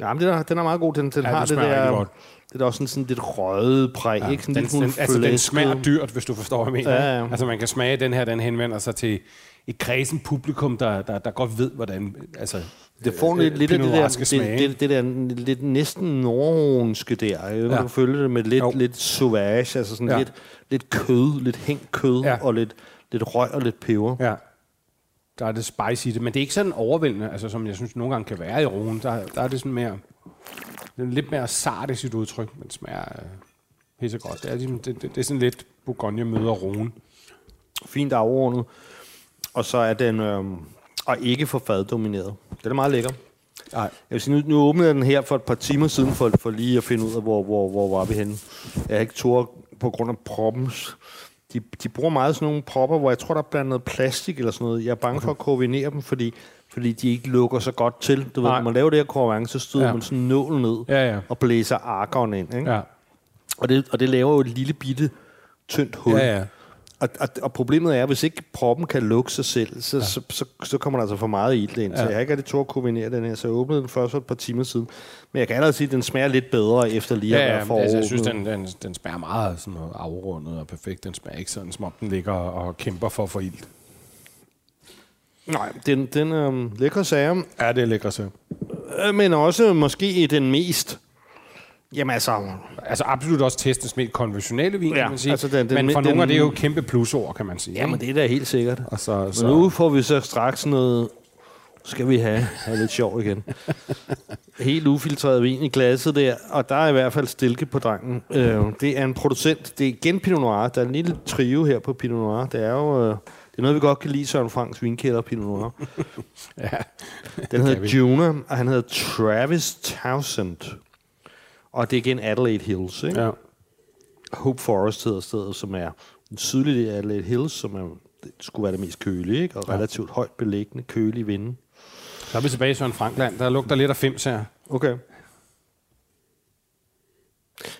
Ja, men den er, den er meget god. Den, den Ja, har den det smager der, godt. Det er også sådan, sådan lidt røget præg. Ja, ikke? Sådan Den, den, altså, den smager dyrt, hvis du forstår, hvad jeg mener. Ja, ja. Altså, man kan smage, den her den henvender sig til et kredsen publikum, der, der, der godt ved, hvordan altså, Det får lidt, øh, lidt af det der, det, det, det der lidt næsten nordronske der. Jeg Ja. kan følge det med lidt, Jo. lidt sauvage, altså sådan Ja. lidt, lidt kød, lidt hængt kød Ja. og lidt, lidt røg og lidt peber. Ja. Der er det spicy i det, men det er ikke sådan overvældende, altså, som jeg synes nogle gange kan være i roen. Der, der er det sådan mere, det er lidt mere sart i sit udtryk, men smager øh, pisse godt. Det er, ligesom, det, det, det er sådan lidt Bourgogne møder roen. Fint afrundet. Og så er den øhm, og ikke for faddomineret. Den er meget lækker. Nej. Jeg vil sige, nu, nu åbnede jeg den her for et par timer siden, for, for lige at finde ud af, hvor, hvor, hvor var vi henne. Jeg har ikke tur på grund af proppens. De, de bruger meget sådan nogle propper, hvor jeg tror, der er blandt noget plastik eller sådan noget. Jeg er bange for at koordinere dem, fordi, fordi de ikke lukker så godt til. Du ved, Nej. når man laver det her koordinering, så støder Ja. man sådan en nål ned Ja, ja. og blæser argon ind. Ikke? Ja. Og, det, og det laver jo et lille bitte, tyndt hul. Ja, ja. Og, og, og problemet er, at hvis ikke proppen kan lukke sig selv, så, ja. så, så, så kommer der altså for meget ild ind. Ja. Så jeg har ikke rigtig tur at kombinere den her, så jeg åbnede den først for et par timer siden. Men jeg kan allerede sige, at den smager lidt bedre efter lige at Ja, være ja, altså, jeg synes, den, den, den smager meget sådan noget afrundet og perfekt. Den smager ikke sådan, som om den ligger og kæmper for at få ild. Nej, den, den øhm, lækre sager, Ja, det er lækkert så. øh, men også måske den mest... Jamen altså, Altså absolut også testens mest konventionelle vin, Ja, kan man sige. altså den- den- Men for den- nogle er det jo kæmpe plusord, kan man sige. jamen ikke? det er da helt sikkert. Og så, Så så, nu får vi så straks noget... Skal vi have, have lidt sjov igen. Helt ufiltreret vin i glasset der, og der er i hvert fald stilke på drengen. Øh, det er en producent, det er igen Pinot Noir. Der er en lille trio her på Pinot Noir. Det er jo... Øh, det er noget, vi godt kan lide, Søren Franks vinkælder Pinot Noir. ja. Den hedder. Juna, og han hedder Travis Townsend. Og det er igen Adelaide Hills, ikke? ja. Hope Forest hedder stedet, som er den sydlige del af Adelaide Hills, som er, det skulle være det mest kølige, ikke? og relativt højt beliggende, kølige vinde. Så er vi tilbage i Søren Frankland. Der lugter lidt af fims her. Okay.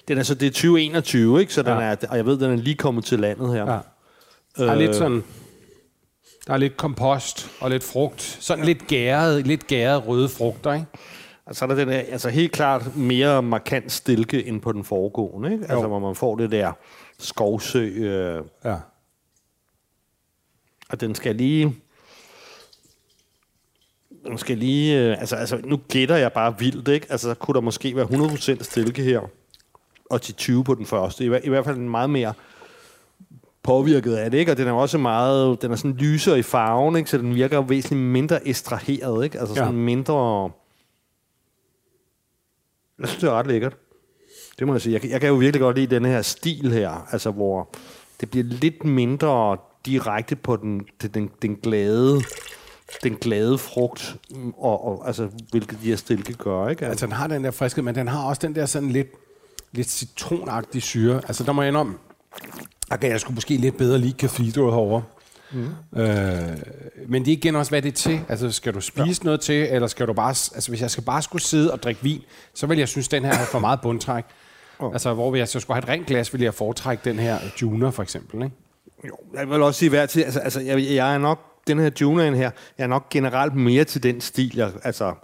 Den er så, det er 2021, ikke? Så den Ja. er, og jeg ved, den er lige kommet til landet her. Ja. Der er lidt sådan... Der er lidt kompost og lidt frugt. Sådan lidt gæret, lidt gæret røde frugter, ikke? Og så er der den her, altså helt klart mere markant stilke end på den foregående, ikke? Altså, hvor man får det der skovsø, øh, Ja. og den skal lige... Den skal lige... Øh, altså, altså, nu gætter jeg bare vildt, ikke? Altså, så kunne der måske være 100% stilke her, og til 20 på den første. I, I hvert fald en meget mere påvirket af det, ikke? Og den er også meget... Den er sådan lysere i farven, ikke? Så den virker væsentligt mindre estraheret, ikke? Altså sådan Ja. mindre... Jeg synes, det er ret lækkert. Det må jeg sige. Jeg, kan- jeg kan jo virkelig godt lide den her stil her, altså hvor det bliver lidt mindre direkte på den, den, den, den glade den glade frugt, og, og altså, hvilket de her stilke gør, ikke? Altså, den har den der friskhed, men den har også den der sådan lidt, lidt citronagtige syre. Altså, der må jeg indrømme, okay, jeg skulle måske lidt bedre lide Cathedral herovre. Mm. Øh, men det er igen også, hvad det er til. Altså, skal du spise ja. noget til, eller skal du bare... Altså, hvis jeg skal bare skulle sidde og drikke vin, så vil jeg synes, den her har for meget bundtræk. Oh. Altså, hvor jeg så skulle have et rent glas, ville jeg foretrække den her Juner, for eksempel, ikke? Jo, jeg vil også sige hver til, altså, altså jeg, jeg er nok, den her Junaen her, jeg er nok generelt mere til den stil, jeg, altså,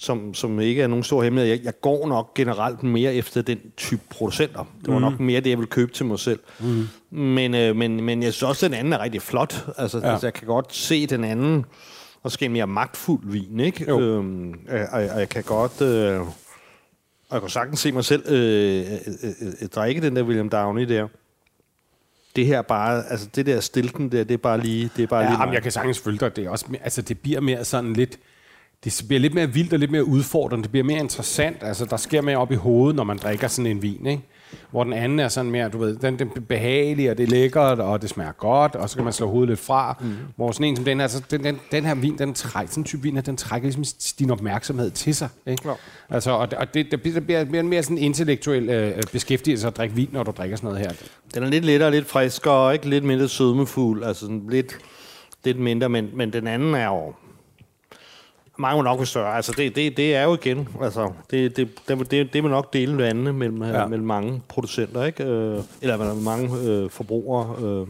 som, som ikke er nogen stor hemmelighed. Jeg, jeg går nok generelt mere efter den type producenter. Det var mm. nok mere det, jeg vil købe til mig selv. Mm. Men, øh, men, men jeg synes også, at den anden er rigtig flot. Altså, ja. altså jeg kan godt se den anden, og skal mere magtfuld vin, ikke? Jo. Øhm, og, og jeg kan godt... Øh, og jeg kan sagtens se mig selv øh, øh, øh, øh, drikke den der William Downey der. det her bare, altså det der stilken der, det er bare lige, det er bare Ja, lige jamen, jeg kan sagtens følge dig. Det, er også, altså, det bliver mere sådan lidt... Det bliver lidt mere vildt og lidt mere udfordrende. Det bliver mere interessant. Altså, der sker mere op i hovedet, når man drikker sådan en vin, ikke? Hvor den anden er sådan mere, du ved, den, den er behagelig, og det er lækkert, og det smager godt, og så kan man slå hovedet lidt fra. Mm. Hvor sådan en som den her, altså, den, den, den her vin, den trækker, sådan en type vin, her, den trækker ligesom din opmærksomhed til sig. Ikke? Ja. Altså, og, og det, det, bliver, det bliver mere, mere sådan en intellektuel øh, beskæftigelse at drikke vin, når du drikker sådan noget her. Den er lidt lettere, lidt friskere, ikke lidt mindre sødmefuld, altså sådan lidt, lidt mindre, men, men den anden er jo mange må nok være større. Altså det, det, det er jo igen, altså det, det, det, det, det vil nok dele vandene mellem, Ja. ja. mellem mange producenter, ikke? Øh, eller mange øh, forbrugere. Øh.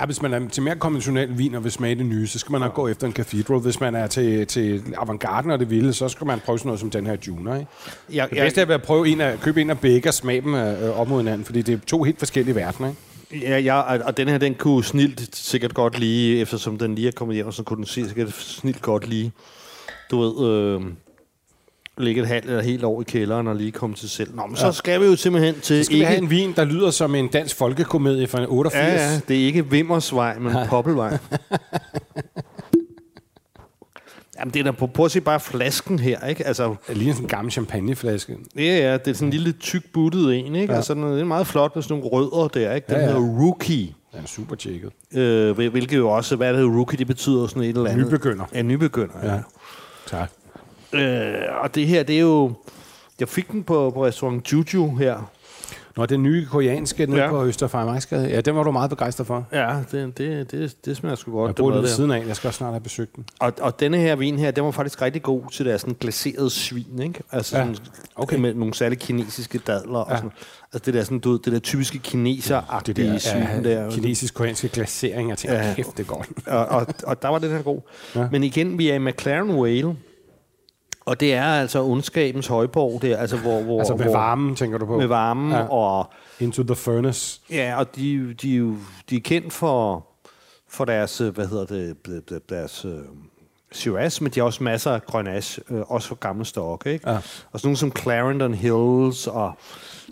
Ja, hvis man er til mere konventionel vin og vil smage det nye, så skal man nok gå efter en Cathedral. Hvis man er til, til avantgarden og det vilde, så skal man prøve sådan noget som den her Juner. Ikke? Jeg, Det bedste er ved at prøve en af, købe en af begge og smage dem øh, op mod hinanden, fordi det er to helt forskellige verdener. Ikke? Ja, ja, og- og den her, den kunne snilt sikkert godt lige, eftersom den lige er kommet hjem, så kunne den se sikkert snilt godt lige, du ved, øh, ligge et halvt eller helt år i kælderen og lige komme til selv. Nå, men så skal vi jo simpelthen til Så skal vi have en vin, der lyder som en dansk folkekomedie fra 88. Ja, ja, det er ikke Vimmersvej, men Poppelvej. Jamen, det er da på, prøv at se bare flasken her, ikke? Altså, Det ligner sådan en gammel champagneflaske. ja, ja, det er sådan en lille tyk buttet en, ikke? Ja. Altså, den er, meget flot med sådan nogle rødder der, ikke? Den Ja, ja, ja. ja. hedder Rookie. Den er super tjekket. Øh, hvil- hvilket jo også, hvad det hedder Rookie, det betyder sådan et eller andet. Nybegynder. Ja, nybegynder, ja. Ja. Tak. Øh, og det her, det er jo... Jeg fik den på, på restaurant Juju her. Nå, den nye koreanske nede ja. Ja. på Østerfejmarksgade, ja, den var du meget begejstret for. Ja, det, det, det, det smager sgu godt. Jeg det mad lige ved siden af. Jeg skal også snart have besøgt den. Og, og denne her vin her, den var faktisk rigtig god til deres sådan glaserede svin, ikke? Altså Ja, sådan, okay. med nogle særlige kinesiske dadler og Ja. sådan. Altså det der sådan, du det der typiske kineser-agtige Det der svin er der. kinesisk-koreanske glasering. Jeg tænker, ja. Ja. kæft, det er godt. Og, og, og der var den her god. Ja. Ja. Men igen, vi er i McLaren Whale, og det er altså ondskabens højborg der, altså hvor... hvor Altså med hvor, varmen, tænker du på? Med varmen, Ja. og Into the furnace. Ja, og de, de, de er kendt for, for deres, øh, hvad hedder det, deres øh, Shiraz, men de har også masser af Grenache, øh, også for gamle stok, ikke? Ja. Og sådan nogle som Clarendon Hills og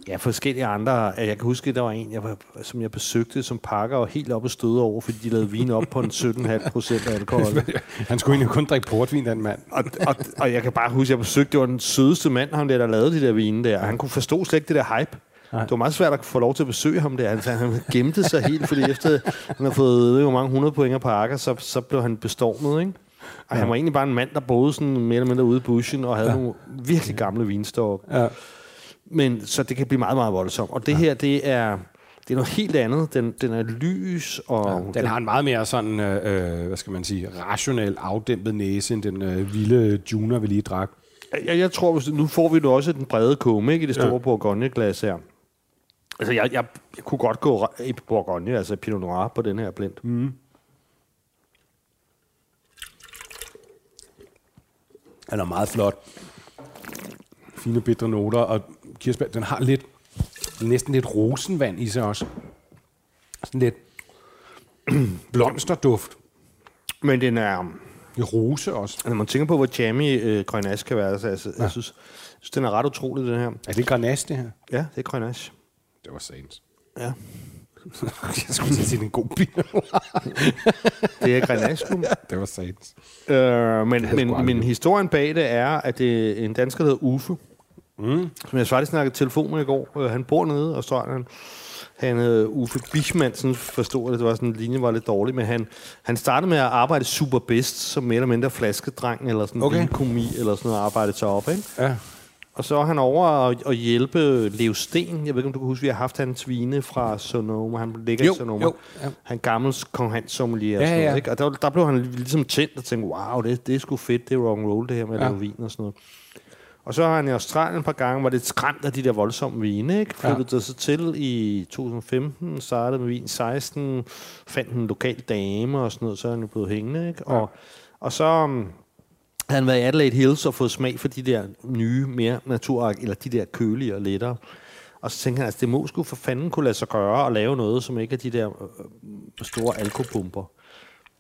ja, forskellige andre. Jeg kan huske, der var en, jeg var, som jeg besøgte, som pakker og helt op og støde over, fordi de lavede vin op på en 17,5 procent alkohol. Han skulle egentlig kun drikke portvin, den mand. Og, og, og jeg kan bare huske, at jeg besøgte, det var den sødeste mand, ham der, der lavede de der vine der. Han kunne forstå slet ikke det der hype. Nej. Det var meget svært at få lov til at besøge ham der. Altså, han gemte sig helt, fordi efter han har fået ved, hvor mange 100 point på Akker, så, så blev han bestormet, ikke? Og han var egentlig bare en mand, der boede sådan mere eller mindre ude i bushen og havde ja. nogle virkelig gamle vinstok. Ja. Men så det kan blive meget, meget voldsomt. Og det her, det er, det er noget helt andet. Den, den er lys, og Den har en meget mere sådan, øh, øh, hvad skal man sige, rationel, afdæmpet næse, end den øh, vilde Juner, vi lige drak. Jeg, jeg tror, nu får vi jo også den brede kumme, ikke, i det store Ja. ja. Bourgogne-glas her. Altså, jeg, jeg, jeg kunne godt gå i Bourgogne, altså Pinot Noir på den her blind. Mm. Den er meget flot. Fine bitre noter, og kirsebær, den har lidt, næsten lidt rosenvand i sig også. Sådan lidt blomsterduft. Men den er, I rose også. når man tænker på, hvor jammy øh, Grenache kan være, så altså, ja. jeg, synes, jeg synes, den er ret utrolig, den her. Er det Grenache, det her? Ja, det er Grenache. Det var sandt. Ja. Jeg skulle sige, det er en god bil. Det er Grenache, nu. det var sandt. øh, men, men, men historien bag det er, at det er en dansker, der hedder Uffe, mm. som jeg faktisk snakkede telefon med i går. Øh, Han bor nede i Australien. Han hed Uffe Bichmann, sådan forstod det, det var sådan, linjen var lidt dårlig, men han, han startede med at arbejde super bedst, som mere eller mindre flaskedreng, eller sådan Okay. komi eller sådan noget, arbejde sig op, ikke? Ja. Og så er han over at, at hjælpe Leo Sten. Jeg ved ikke, om du kan huske, vi har haft hans vine fra Sonoma. Han ligger Jo, i Sonoma. jo, ja. Han gammel kong Hans sommelier. og Ja, sådan noget, ja. Ikke? Og der, der, blev han ligesom tændt og tænkte, wow, det, det er sgu fedt, det er rock and roll, det her med at Ja. lave vin og sådan noget. Og så har han i Australien et par gange, var lidt skræmt af de der voldsomme vine, ikke? Flyttede ja. så til i 2015, startede med vin 16, fandt en lokal dame og sådan noget, så er han jo blevet hængende, ikke? Og, og så um, havde han været i Adelaide Hills og fået smag for de der nye, mere natur eller de der kølige og lettere. Og så tænkte han, altså det må sgu for fanden kunne lade sig gøre at lave noget, som ikke er de der øh, store alkopumper.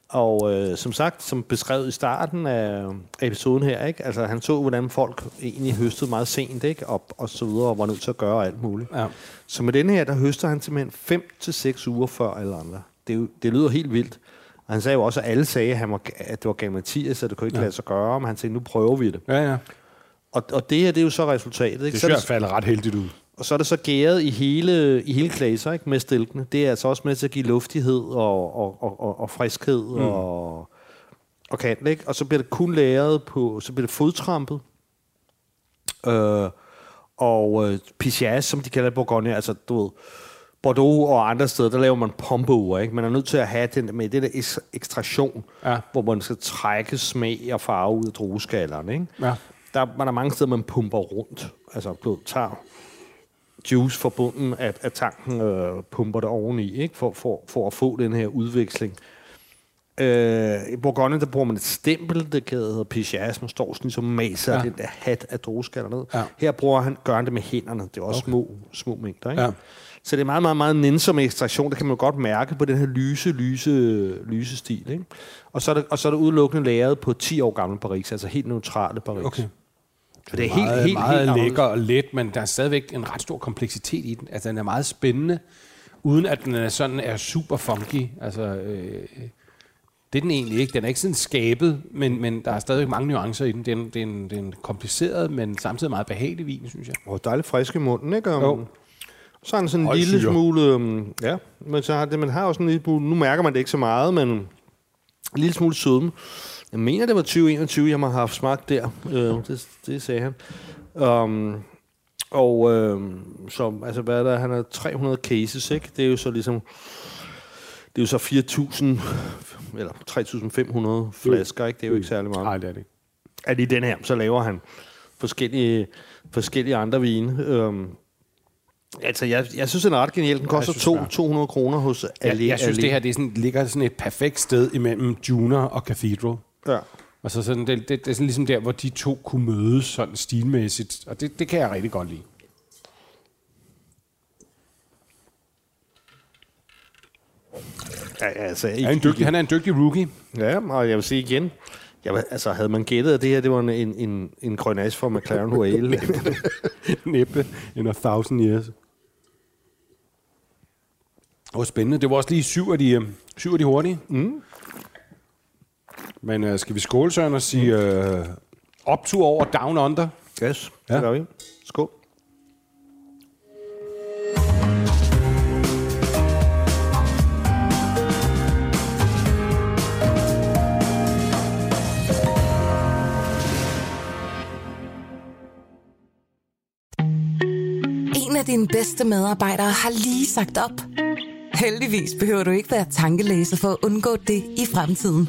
Og øh, som sagt, som beskrevet i starten af episoden her, ikke? Altså, han så, hvordan folk egentlig høstede meget sent, ikke? Og, og så videre, og var nødt til at gøre alt muligt. Ja. Så med denne her, der høster han simpelthen 5 til seks uger før alle andre. Det, jo, det lyder helt vildt. Og han sagde jo også, at alle sagde, at, han var, at det var galimatias, så det kunne ikke ja. lade sig gøre, men han sagde, nu prøver vi det. Ja, ja. Og, og det her, det er jo så resultatet. Ikke? Det synes jeg falder ret heldigt ud. og så er det så gæret i hele, i hele klaser, ikke, med stilkene. Det er altså også med til at give luftighed og, og, og, og, og friskhed mm. og, og kant, ikke? Og så bliver det kun læret på, så bliver det fodtrampet. Øh, og øh, Pichas, som de kalder Bourgogne, altså du ved, Bordeaux og andre steder, der laver man pompeure, ikke? Man er nødt til at have den med det der eks- ekstraktion, Ja. hvor man skal trække smag og farve ud af drueskallerne, ikke? Ja. Der man er mange steder, man pumper rundt. Altså, du tager juice fra bunden af, af tanken, øh, pumper det oveni, ikke? For, for, for at få den her udveksling. Øh, I Bourgogne, der bruger man et stempel, det hedder Pichas, man står sådan ligesom maser ja. Den der hat af drueskaller ned. Ja. Her bruger han, gør han det med hænderne. Det er også okay. små, små mængder, ikke? Ja. Så det er meget, meget, meget nænsom ekstraktion. Det kan man godt mærke på den her lyse, lyse, lyse stil. Ikke? Og, så er det, og så er det udelukkende lavet på 10 år gamle Paris, altså helt neutrale Paris. Okay. Så det er meget, helt, helt, meget helt lækker og let, men der er stadigvæk en ret stor kompleksitet i den. Altså, den er meget spændende, uden at den er sådan er super funky. Altså, øh, det er den egentlig ikke. Den er ikke sådan skabet, men, men der er stadigvæk mange nuancer i den. Det er en, det er en, det er en kompliceret, men samtidig meget behagelig vin, synes jeg. Og dejligt frisk i munden, ikke? Um, Jo. Så er den sådan en Høj lille syre. smule... Um, ja, men så har det, man har også en lille smule... Nu mærker man det ikke så meget, men en lille smule sødme. Jeg mener, det var 2021, jeg har haft smagt der. Øh, det, det sagde han. Um, og øh, så, altså, hvad er der? Han har 300 cases, ikke? Det er jo så ligesom... Det er jo så 4.000 eller 3.500 flasker, ikke? Det er jo ikke særlig meget Nej, det er det ikke. at i den her, så laver han forskellige, forskellige andre vine. Øhm, altså, jeg, jeg synes, den er ret genial. Den koster synes, to, den er. 200 kroner hos Jeg, Ali. jeg synes, Ali. det her det er sådan, ligger sådan et perfekt sted imellem Juner og Cathedral. Ja. Og så sådan, det, det, det er sådan ligesom der, hvor de to kunne mødes sådan stilmæssigt. Og det, det kan jeg rigtig godt lide. Ja, altså, Han er en dygtig, han er en dygtig rookie. Ja, og jeg vil sige igen, jeg, vil- altså, havde man gættet, at det her det var en, en, en, en Grenache fra McLaren Hoale, Næppe in a thousand years. Det var spændende. Det var også lige syv af de, øh, syv af de hurtige. Mm. Men øh, skal vi skåle, Søren, og sige øh, optur over down under? yes, Ja. det gør vi. Skål. En af dine bedste medarbejdere har lige sagt op. Heldigvis behøver du ikke være tankelæser for at undgå det i fremtiden.